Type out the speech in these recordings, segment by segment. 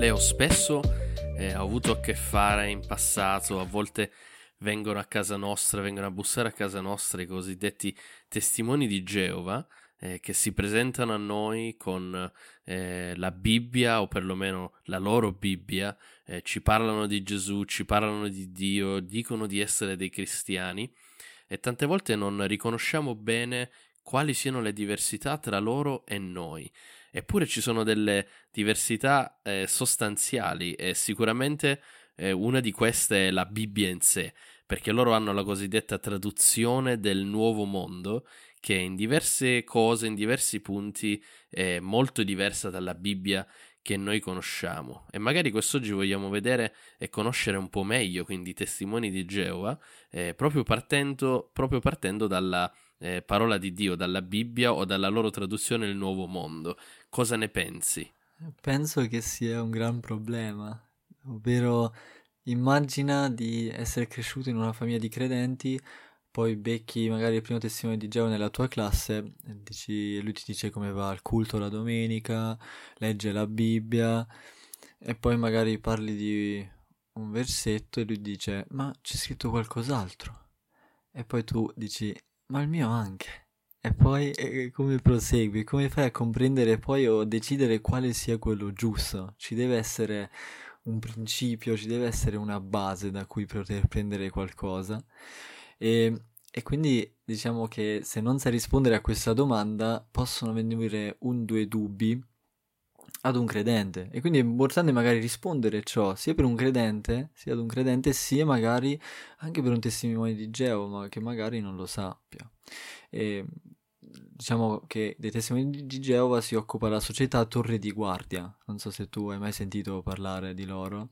Leo, spesso eh, ho avuto a che fare in passato, a volte vengono a casa nostra, vengono a bussare a casa nostra i cosiddetti testimoni di Geova, eh, che si presentano a noi con eh, la Bibbia o perlomeno la loro Bibbia, eh, ci parlano di Gesù, ci parlano di Dio, dicono di essere dei cristiani e tante volte non riconosciamo bene quali siano le diversità tra loro e noi. Eppure ci sono delle diversità eh, sostanziali e sicuramente eh, una di queste è la Bibbia in sé, perché loro hanno la cosiddetta traduzione del nuovo mondo che in diverse cose, in diversi punti è molto diversa dalla Bibbia che noi conosciamo e magari quest'oggi vogliamo vedere e conoscere un po' meglio quindi i testimoni di Geova eh, proprio, partendo, proprio partendo dalla eh, parola di Dio, dalla Bibbia o dalla loro traduzione del nuovo mondo. Cosa ne pensi? Penso che sia un gran problema, ovvero immagina di essere cresciuto in una famiglia di credenti, poi becchi magari il primo testimone di Geova nella tua classe, dici, lui ti dice come va al culto la domenica, legge la Bibbia, e poi magari parli di un versetto e lui dice, ma c'è scritto qualcos'altro. E poi tu dici, ma il mio anche. E poi eh, come prosegui? Come fai a comprendere poi o decidere quale sia quello giusto? Ci deve essere un principio, ci deve essere una base da cui poter prendere qualcosa. E, e quindi diciamo che se non sai rispondere a questa domanda possono venire un due dubbi ad un credente. E quindi è importante magari rispondere ciò sia per un credente sia ad un credente sia magari anche per un testimone di Geova ma che magari non lo sappia. E diciamo che dei testimoni di Geova si occupa la società Torre di Guardia. Non so se tu hai mai sentito parlare di loro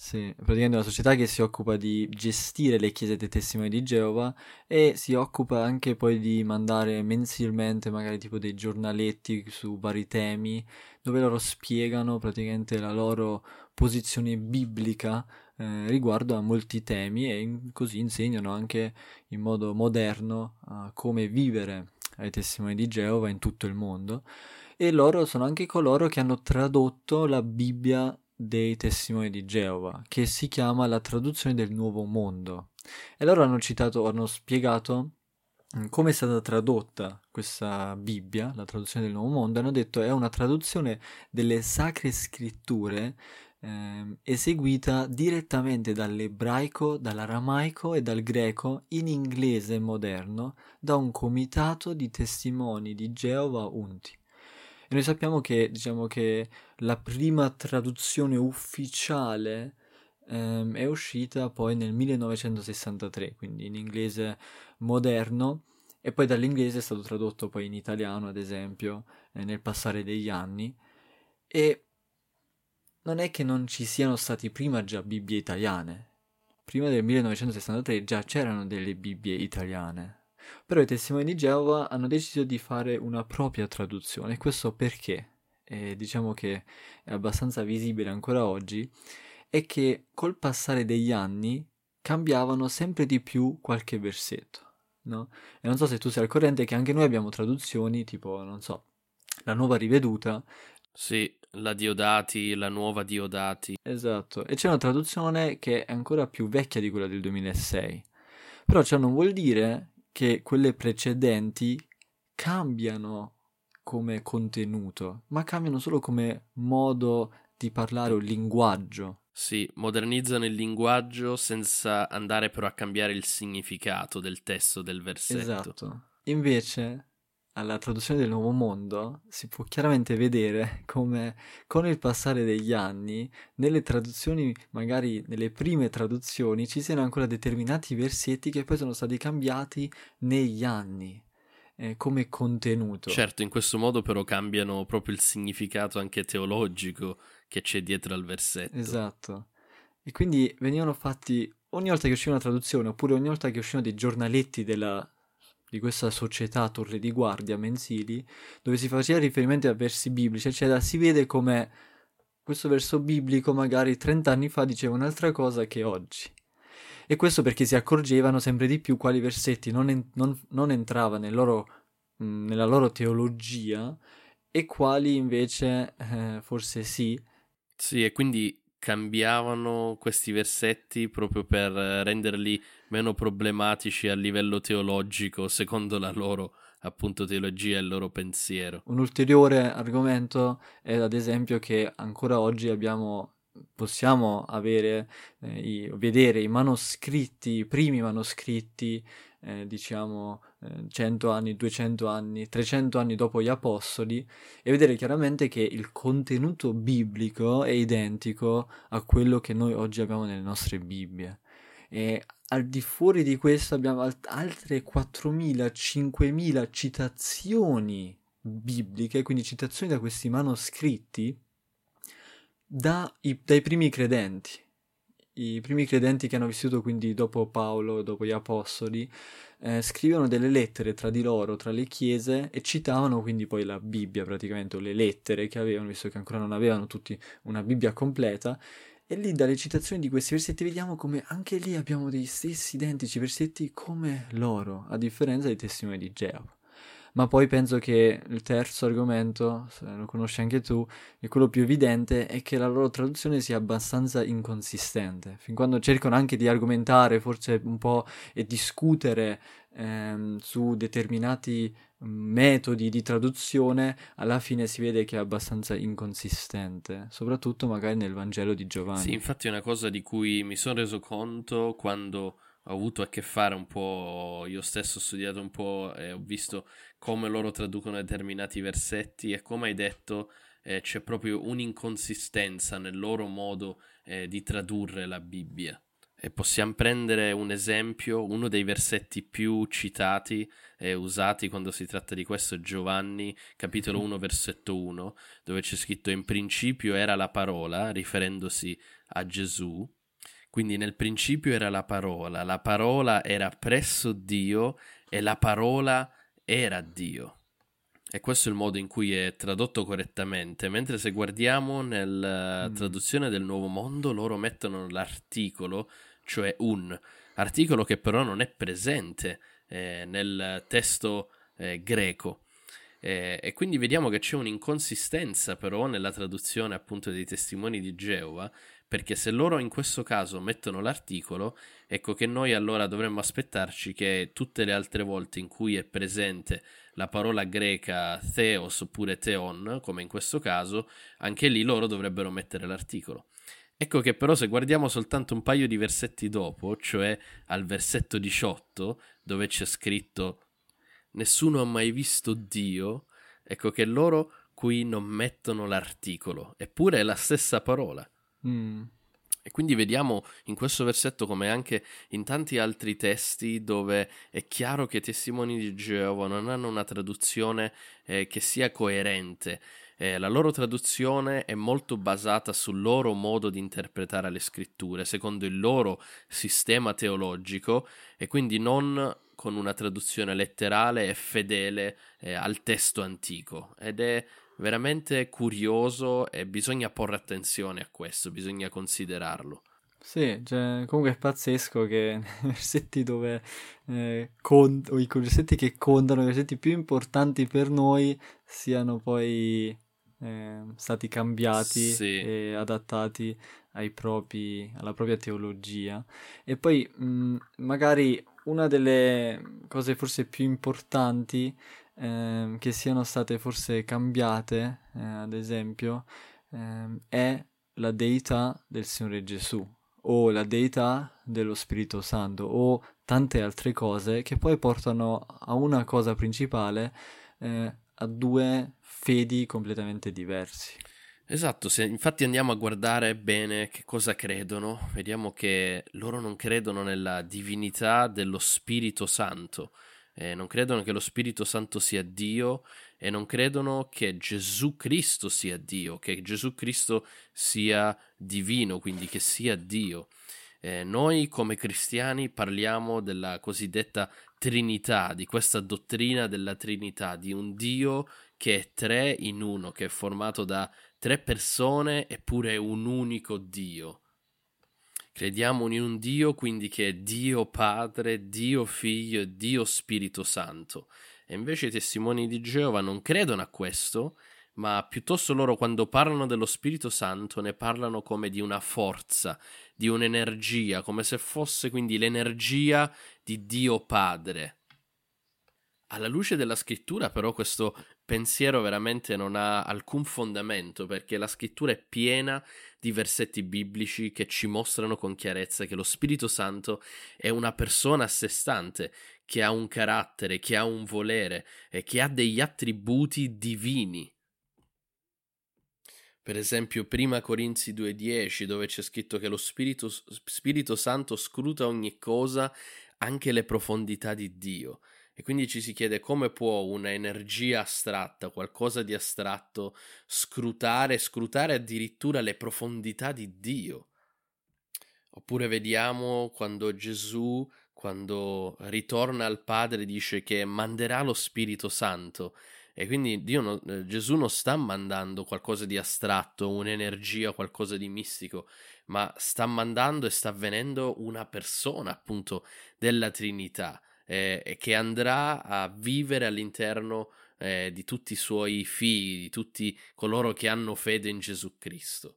sì, praticamente è una società che si occupa di gestire le chiese dei testimoni di Geova e si occupa anche poi di mandare mensilmente magari tipo dei giornaletti su vari temi dove loro spiegano praticamente la loro posizione biblica eh, riguardo a molti temi e in, così insegnano anche in modo moderno uh, come vivere ai testimoni di Geova in tutto il mondo. E loro sono anche coloro che hanno tradotto la Bibbia dei testimoni di Geova, che si chiama la traduzione del nuovo mondo. E loro hanno citato, hanno spiegato mm, come è stata tradotta questa Bibbia, la traduzione del nuovo mondo, hanno detto è una traduzione delle sacre scritture eh, eseguita direttamente dall'ebraico, dall'aramaico e dal greco in inglese moderno da un comitato di testimoni di Geova unti. E noi sappiamo che, diciamo che la prima traduzione ufficiale ehm, è uscita poi nel 1963, quindi in inglese moderno, e poi dall'inglese è stato tradotto poi in italiano, ad esempio, eh, nel passare degli anni. E non è che non ci siano stati prima già Bibbie italiane. Prima del 1963 già c'erano delle Bibbie italiane. Però i testimoni di Geova hanno deciso di fare una propria traduzione. Questo perché? E diciamo che è abbastanza visibile ancora oggi, è che col passare degli anni cambiavano sempre di più qualche versetto. No? E non so se tu sei al corrente che anche noi abbiamo traduzioni tipo, non so, la nuova riveduta. Sì, la Diodati, la nuova Diodati. Esatto, e c'è una traduzione che è ancora più vecchia di quella del 2006. Però ciò non vuol dire che quelle precedenti cambiano come contenuto, ma cambiano solo come modo di parlare o linguaggio. Sì, modernizzano il linguaggio senza andare però a cambiare il significato del testo del versetto. Esatto. Invece alla traduzione del Nuovo Mondo si può chiaramente vedere come con il passare degli anni, nelle traduzioni, magari nelle prime traduzioni, ci siano ancora determinati versetti che poi sono stati cambiati negli anni. Eh, come contenuto. Certo, in questo modo però cambiano proprio il significato anche teologico che c'è dietro al versetto. Esatto. E quindi venivano fatti ogni volta che usciva una traduzione, oppure ogni volta che uscivano dei giornaletti della di questa società torre di guardia mensili, dove si faceva riferimento a versi biblici, eccetera, si vede come questo verso biblico magari 30 anni fa diceva un'altra cosa che oggi. E questo perché si accorgevano sempre di più quali versetti non, en- non, non entrava nel loro, mh, nella loro teologia e quali invece eh, forse sì. Sì, e quindi cambiavano questi versetti proprio per renderli meno problematici a livello teologico, secondo la loro appunto teologia e il loro pensiero. Un ulteriore argomento è ad esempio che ancora oggi abbiamo possiamo avere, eh, i, vedere i manoscritti, i primi manoscritti, eh, diciamo, eh, 100 anni, 200 anni, 300 anni dopo gli Apostoli, e vedere chiaramente che il contenuto biblico è identico a quello che noi oggi abbiamo nelle nostre Bibbie. E al di fuori di questo abbiamo alt- altre 4.000, 5.000 citazioni bibliche, quindi citazioni da questi manoscritti, da i, dai primi credenti. I primi credenti che hanno vissuto quindi dopo Paolo, dopo gli Apostoli, eh, scrivono delle lettere tra di loro, tra le chiese, e citavano quindi poi la Bibbia praticamente, o le lettere che avevano, visto che ancora non avevano tutti una Bibbia completa, e lì dalle citazioni di questi versetti vediamo come anche lì abbiamo degli stessi identici versetti come loro, a differenza dei testimoni di Geova. Ma poi penso che il terzo argomento, se lo conosci anche tu, è quello più evidente, è che la loro traduzione sia abbastanza inconsistente. Fin quando cercano anche di argomentare, forse un po' e discutere ehm, su determinati metodi di traduzione, alla fine si vede che è abbastanza inconsistente, soprattutto magari nel Vangelo di Giovanni. Sì, infatti è una cosa di cui mi sono reso conto quando ho avuto a che fare un po', io stesso ho studiato un po' e ho visto come loro traducono determinati versetti e come hai detto eh, c'è proprio un'inconsistenza nel loro modo eh, di tradurre la Bibbia. E possiamo prendere un esempio, uno dei versetti più citati e usati quando si tratta di questo Giovanni, capitolo 1, versetto 1, dove c'è scritto in principio era la parola, riferendosi a Gesù. Quindi nel principio era la parola, la parola era presso Dio e la parola era Dio. E questo è il modo in cui è tradotto correttamente, mentre se guardiamo nella mm. traduzione del Nuovo Mondo loro mettono l'articolo, cioè un articolo che però non è presente eh, nel testo eh, greco. Eh, e quindi vediamo che c'è un'inconsistenza però nella traduzione appunto dei testimoni di Geova, perché se loro in questo caso mettono l'articolo, ecco che noi allora dovremmo aspettarci che tutte le altre volte in cui è presente la parola greca theos oppure theon, come in questo caso, anche lì loro dovrebbero mettere l'articolo. Ecco che però se guardiamo soltanto un paio di versetti dopo, cioè al versetto 18, dove c'è scritto Nessuno ha mai visto Dio, ecco che loro qui non mettono l'articolo, eppure è la stessa parola. Mm. E quindi vediamo in questo versetto come anche in tanti altri testi dove è chiaro che i testimoni di Geova non hanno una traduzione eh, che sia coerente. Eh, la loro traduzione è molto basata sul loro modo di interpretare le scritture, secondo il loro sistema teologico e quindi non con una traduzione letterale e fedele eh, al testo antico. Ed è veramente curioso e bisogna porre attenzione a questo, bisogna considerarlo. Sì, cioè, comunque è pazzesco che nei versetti dove eh, cont- o i versetti che contano, i versetti più importanti per noi siano poi eh, stati cambiati sì. e adattati propri, alla propria teologia. E poi mh, magari una delle cose forse più importanti eh, che siano state forse cambiate, eh, ad esempio, eh, è la deità del Signore Gesù o la deità dello Spirito Santo o tante altre cose che poi portano a una cosa principale, eh, a due fedi completamente diversi. Esatto, se infatti andiamo a guardare bene che cosa credono, vediamo che loro non credono nella divinità dello Spirito Santo, eh, non credono che lo Spirito Santo sia Dio e non credono che Gesù Cristo sia Dio, che Gesù Cristo sia divino, quindi che sia Dio. Eh, noi come cristiani parliamo della cosiddetta Trinità, di questa dottrina della Trinità, di un Dio che è tre in uno, che è formato da tre persone eppure un unico Dio. Crediamo in un Dio quindi che è Dio Padre, Dio Figlio e Dio Spirito Santo. E invece i testimoni di Geova non credono a questo ma piuttosto loro quando parlano dello Spirito Santo ne parlano come di una forza, di un'energia, come se fosse quindi l'energia di Dio Padre. Alla luce della scrittura però questo pensiero veramente non ha alcun fondamento perché la scrittura è piena di versetti biblici che ci mostrano con chiarezza che lo Spirito Santo è una persona a sé stante, che ha un carattere, che ha un volere e che ha degli attributi divini. Per esempio, prima Corinzi 2,10, dove c'è scritto che lo Spirito, Spirito Santo scruta ogni cosa, anche le profondità di Dio. E quindi ci si chiede come può una energia astratta, qualcosa di astratto, scrutare, scrutare addirittura le profondità di Dio. Oppure vediamo quando Gesù, quando ritorna al Padre, dice che manderà lo Spirito Santo e quindi non, eh, Gesù non sta mandando qualcosa di astratto, un'energia, qualcosa di mistico, ma sta mandando e sta avvenendo una persona appunto della Trinità eh, che andrà a vivere all'interno eh, di tutti i suoi figli, di tutti coloro che hanno fede in Gesù Cristo.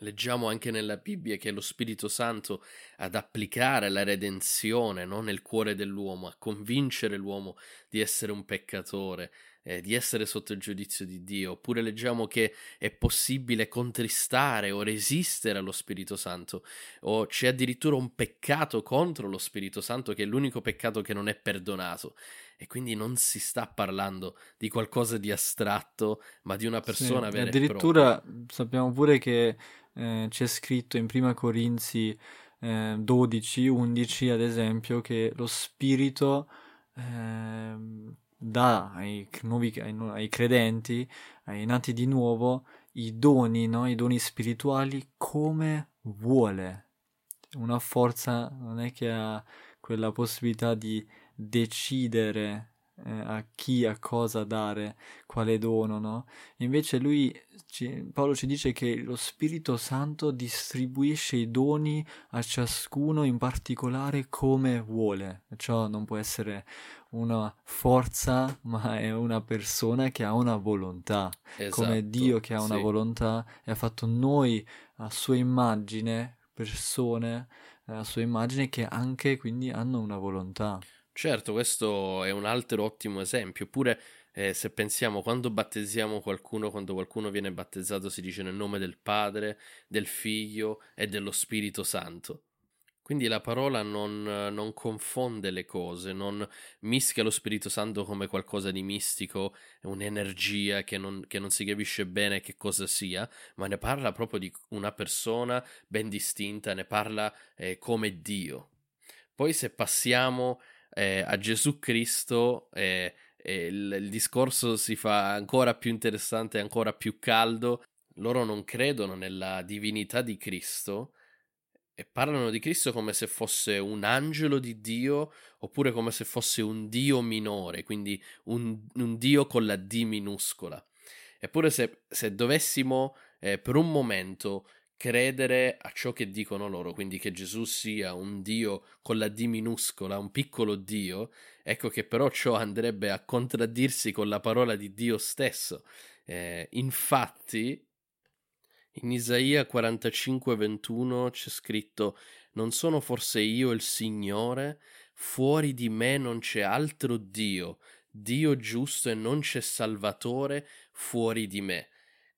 Leggiamo anche nella Bibbia che è lo Spirito Santo ad applicare la redenzione no? nel cuore dell'uomo, a convincere l'uomo di essere un peccatore, eh, di essere sotto il giudizio di Dio, oppure leggiamo che è possibile contristare o resistere allo Spirito Santo, o c'è addirittura un peccato contro lo Spirito Santo che è l'unico peccato che non è perdonato. E quindi non si sta parlando di qualcosa di astratto, ma di una persona sì, vera addirittura sappiamo pure che eh, c'è scritto in Prima Corinzi eh, 12, 11 ad esempio, che lo Spirito eh, dà ai, nuovi, ai, ai, credenti, ai nati di nuovo, i doni, no? i doni spirituali come vuole. Una forza non è che ha quella possibilità di decidere eh, a chi, a cosa dare, quale dono, no? Invece lui, ci, Paolo ci dice che lo Spirito Santo distribuisce i doni a ciascuno in particolare come vuole, ciò non può essere una forza, ma è una persona che ha una volontà, esatto, come Dio che ha una sì. volontà e ha fatto noi a sua immagine, persone a sua immagine che anche quindi hanno una volontà. Certo, questo è un altro ottimo esempio. Oppure eh, se pensiamo quando battezziamo qualcuno, quando qualcuno viene battezzato, si dice nel nome del Padre, del Figlio e dello Spirito Santo. Quindi la parola non, non, confonde le cose, non mischia lo Spirito Santo come qualcosa di mistico, un'energia che non, che non, si capisce bene che cosa sia, ma ne parla proprio di una persona ben distinta, ne parla eh, come Dio. Poi se passiamo eh, a Gesù Cristo eh, il, il discorso si fa ancora più interessante, ancora più caldo. Loro non credono nella divinità di Cristo e parlano di Cristo come se fosse un angelo di Dio oppure come se fosse un Dio minore, quindi un, un Dio con la D minuscola. Eppure se, se dovessimo eh, per un momento credere a ciò che dicono loro, quindi che Gesù sia un Dio con la D minuscola, un piccolo Dio, ecco che però ciò andrebbe a contraddirsi con la parola di Dio stesso. Eh, infatti, in Isaia 45:21 c'è scritto: Non sono forse io il Signore? Fuori di me non c'è altro Dio, Dio giusto e non c'è Salvatore fuori di me.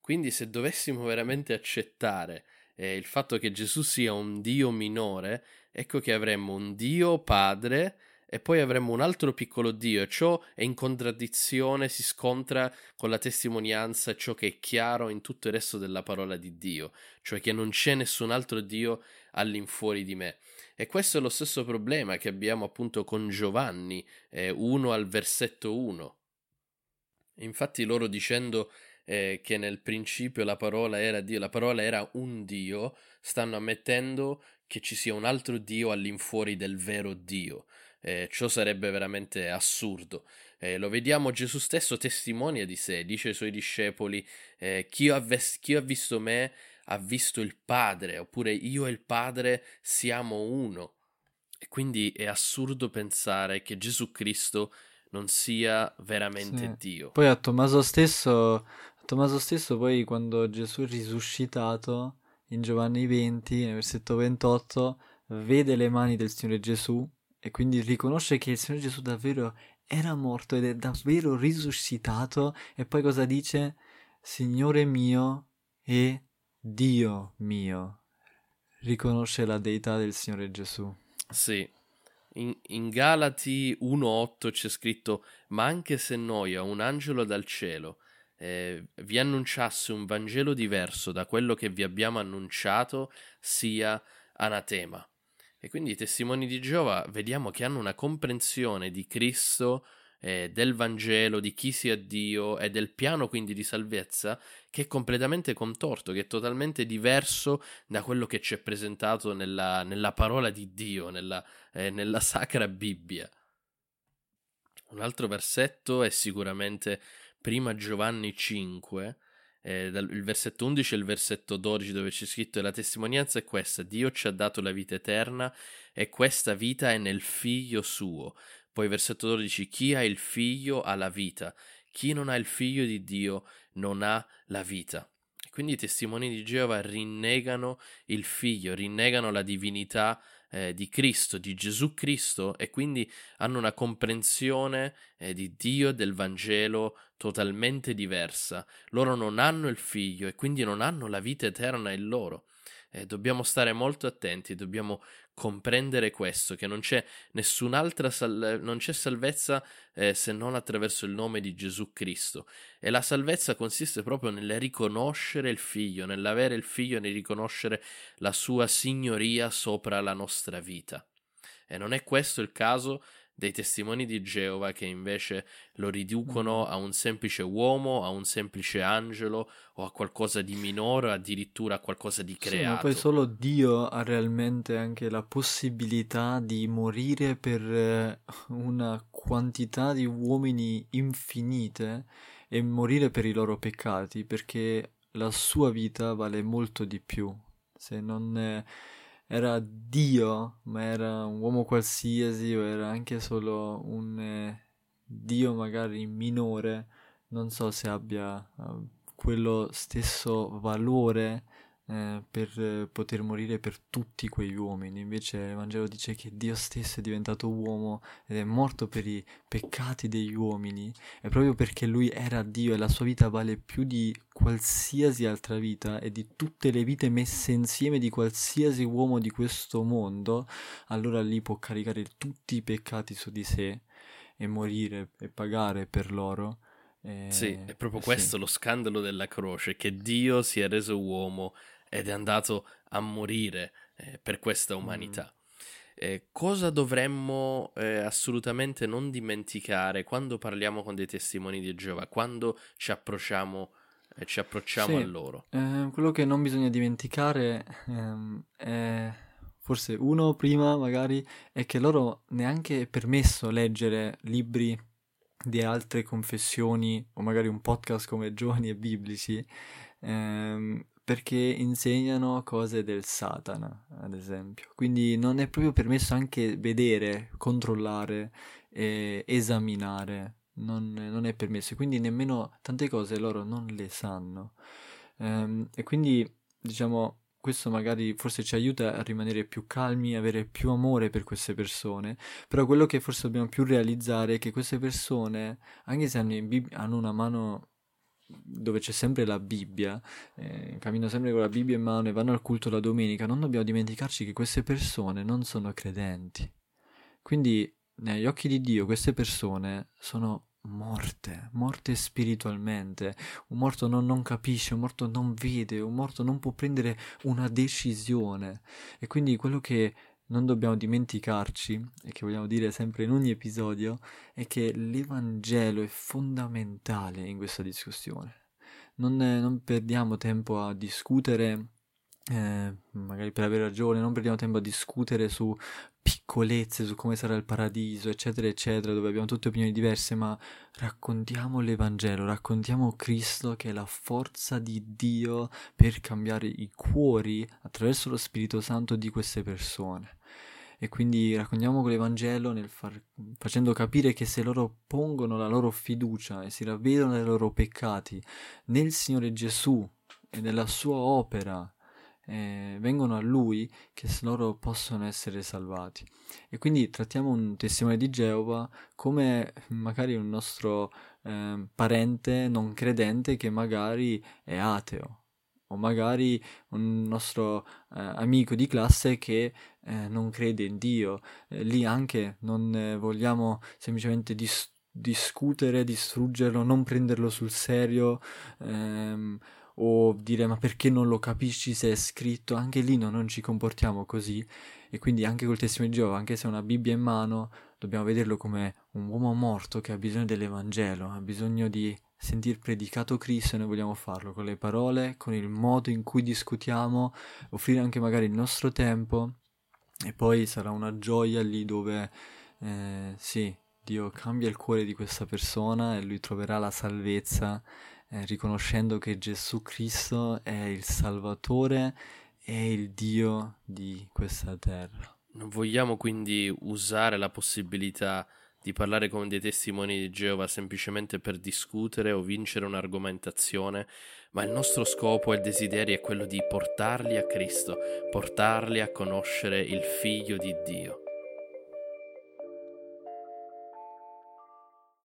Quindi se dovessimo veramente accettare eh, il fatto che Gesù sia un Dio minore, ecco che avremmo un Dio padre e poi avremmo un altro piccolo Dio e ciò è in contraddizione, si scontra con la testimonianza, ciò che è chiaro in tutto il resto della parola di Dio, cioè che non c'è nessun altro Dio all'infuori di me. E questo è lo stesso problema che abbiamo appunto con Giovanni eh, 1 al versetto 1. Infatti loro dicendo eh, che nel principio la parola era Dio, la parola era un Dio, stanno ammettendo che ci sia un altro Dio all'infuori del vero Dio. Eh, ciò sarebbe veramente assurdo. Eh, lo vediamo Gesù stesso testimonia di sé, dice ai suoi discepoli, eh, chi, ha ves- chi ha visto me ha visto il Padre, oppure io e il Padre siamo uno. E quindi è assurdo pensare che Gesù Cristo non sia veramente sì. Dio. Poi a Tommaso stesso, a Tommaso stesso poi quando Gesù è risuscitato in Giovanni 20, nel versetto 28, vede le mani del Signore Gesù e quindi riconosce che il Signore Gesù davvero era morto ed è davvero risuscitato e poi cosa dice? Signore mio e Dio mio. Riconosce la deità del Signore Gesù. Sì. In, in Galati 1.8 c'è scritto: Ma anche se noi a un angelo dal cielo eh, vi annunciasse un Vangelo diverso da quello che vi abbiamo annunciato, sia anatema. E quindi i testimoni di Geova vediamo che hanno una comprensione di Cristo, eh, del Vangelo, di chi sia Dio e del piano quindi di salvezza che è completamente contorto, che è totalmente diverso da quello che ci è presentato nella, nella parola di Dio, nella, eh, nella Sacra Bibbia. Un altro versetto è sicuramente prima Giovanni 5, eh, dal, il versetto 11 e il versetto 12 dove c'è scritto la testimonianza è questa, Dio ci ha dato la vita eterna e questa vita è nel figlio suo. Poi versetto 12, chi ha il figlio ha la vita, chi non ha il figlio di Dio non ha la vita. Quindi i testimoni di Geova rinnegano il figlio, rinnegano la divinità eh, di Cristo, di Gesù Cristo e quindi hanno una comprensione eh, di Dio e del Vangelo totalmente diversa. Loro non hanno il figlio e quindi non hanno la vita eterna in loro. Eh, dobbiamo stare molto attenti, dobbiamo comprendere questo, che non c'è nessun'altra sal- non c'è salvezza eh, se non attraverso il nome di Gesù Cristo. E la salvezza consiste proprio nel riconoscere il figlio, nell'avere il figlio e nel riconoscere la sua signoria sopra la nostra vita. E non è questo il caso dei testimoni di Geova che invece lo riducono mm. a un semplice uomo, a un semplice angelo o a qualcosa di minore, addirittura a qualcosa di creato. Sì, ma poi solo Dio ha realmente anche la possibilità di morire per eh, una quantità di uomini infinite e morire per i loro peccati, perché la sua vita vale molto di più. Se non... Era Dio, ma era un uomo qualsiasi o era anche solo un eh, Dio magari minore, non so se abbia uh, quello stesso valore eh, per poter morire per tutti quegli uomini. Invece il Vangelo dice che Dio stesso è diventato uomo ed è morto per i peccati degli uomini. E proprio perché lui era Dio e la sua vita vale più di qualsiasi altra vita e di tutte le vite messe insieme di qualsiasi uomo di questo mondo, allora lì può caricare tutti i peccati su di sé e morire e pagare per loro. Eh, sì, è proprio questo sì. lo scandalo della croce, che Dio si è reso uomo ed è andato a morire eh, per questa umanità. Mm. Eh, cosa dovremmo eh, assolutamente non dimenticare quando parliamo con dei testimoni di Geova, quando ci approcciamo, eh, ci approcciamo sì, a loro? Eh, quello che non bisogna dimenticare ehm, è forse uno prima magari è che loro neanche è permesso leggere libri di altre confessioni o magari un podcast come Giovani e Biblici ehm, perché insegnano cose del Satana, ad esempio. Quindi non è proprio permesso anche vedere, controllare, e esaminare, non, non è permesso. Quindi nemmeno tante cose loro non le sanno. Ehm, e quindi, diciamo, questo magari forse ci aiuta a rimanere più calmi, avere più amore per queste persone, però quello che forse dobbiamo più realizzare è che queste persone, anche se hanno, Bib- hanno una mano dove c'è sempre la Bibbia, eh, camminano sempre con la Bibbia in mano e vanno al culto la domenica, non dobbiamo dimenticarci che queste persone non sono credenti. Quindi, negli occhi di Dio, queste persone sono morte, morte spiritualmente. Un morto non, non, capisce, un morto non vede, un morto non può prendere una decisione. E quindi quello che non dobbiamo dimenticarci, e che vogliamo dire sempre in ogni episodio, è che l'Evangelo è fondamentale in questa discussione. Non, non perdiamo tempo a discutere eh, magari per avere ragione, non perdiamo tempo a discutere su piccolezze, su come sarà il paradiso, eccetera, eccetera, dove abbiamo tutte opinioni diverse, ma raccontiamo l'Evangelo, raccontiamo Cristo che è la forza di Dio per cambiare i cuori attraverso lo Spirito Santo di queste persone. E quindi raccontiamo l'Evangelo far, facendo capire che se loro pongono la loro fiducia e si ravvedono dai loro peccati nel Signore Gesù e nella sua opera, eh, vengono a lui che loro possono essere salvati. E quindi trattiamo un testimone di Geova come magari un nostro eh, parente non credente che magari è ateo o magari un nostro eh, amico di classe che eh, non crede in Dio. Eh, lì anche non eh, vogliamo semplicemente dis- discutere, distruggerlo, non prenderlo sul serio. Ehm, o dire ma perché non lo capisci se è scritto, anche lì no, non ci comportiamo così e quindi anche col testimone di Giova, anche se ha una Bibbia in mano, dobbiamo vederlo come un uomo morto che ha bisogno dell'Evangelo, ha bisogno di sentir predicato Cristo e noi vogliamo farlo con le parole, con il modo in cui discutiamo, offrire anche magari il nostro tempo e poi sarà una gioia lì dove eh, sì, Dio cambia il cuore di questa persona e lui troverà la salvezza eh, riconoscendo che Gesù Cristo è il Salvatore e il Dio di questa terra. Vogliamo quindi usare la possibilità di parlare con dei testimoni di Geova semplicemente per discutere o vincere un'argomentazione, ma il nostro scopo e il desiderio è quello di portarli a Cristo, portarli a conoscere il Figlio di Dio.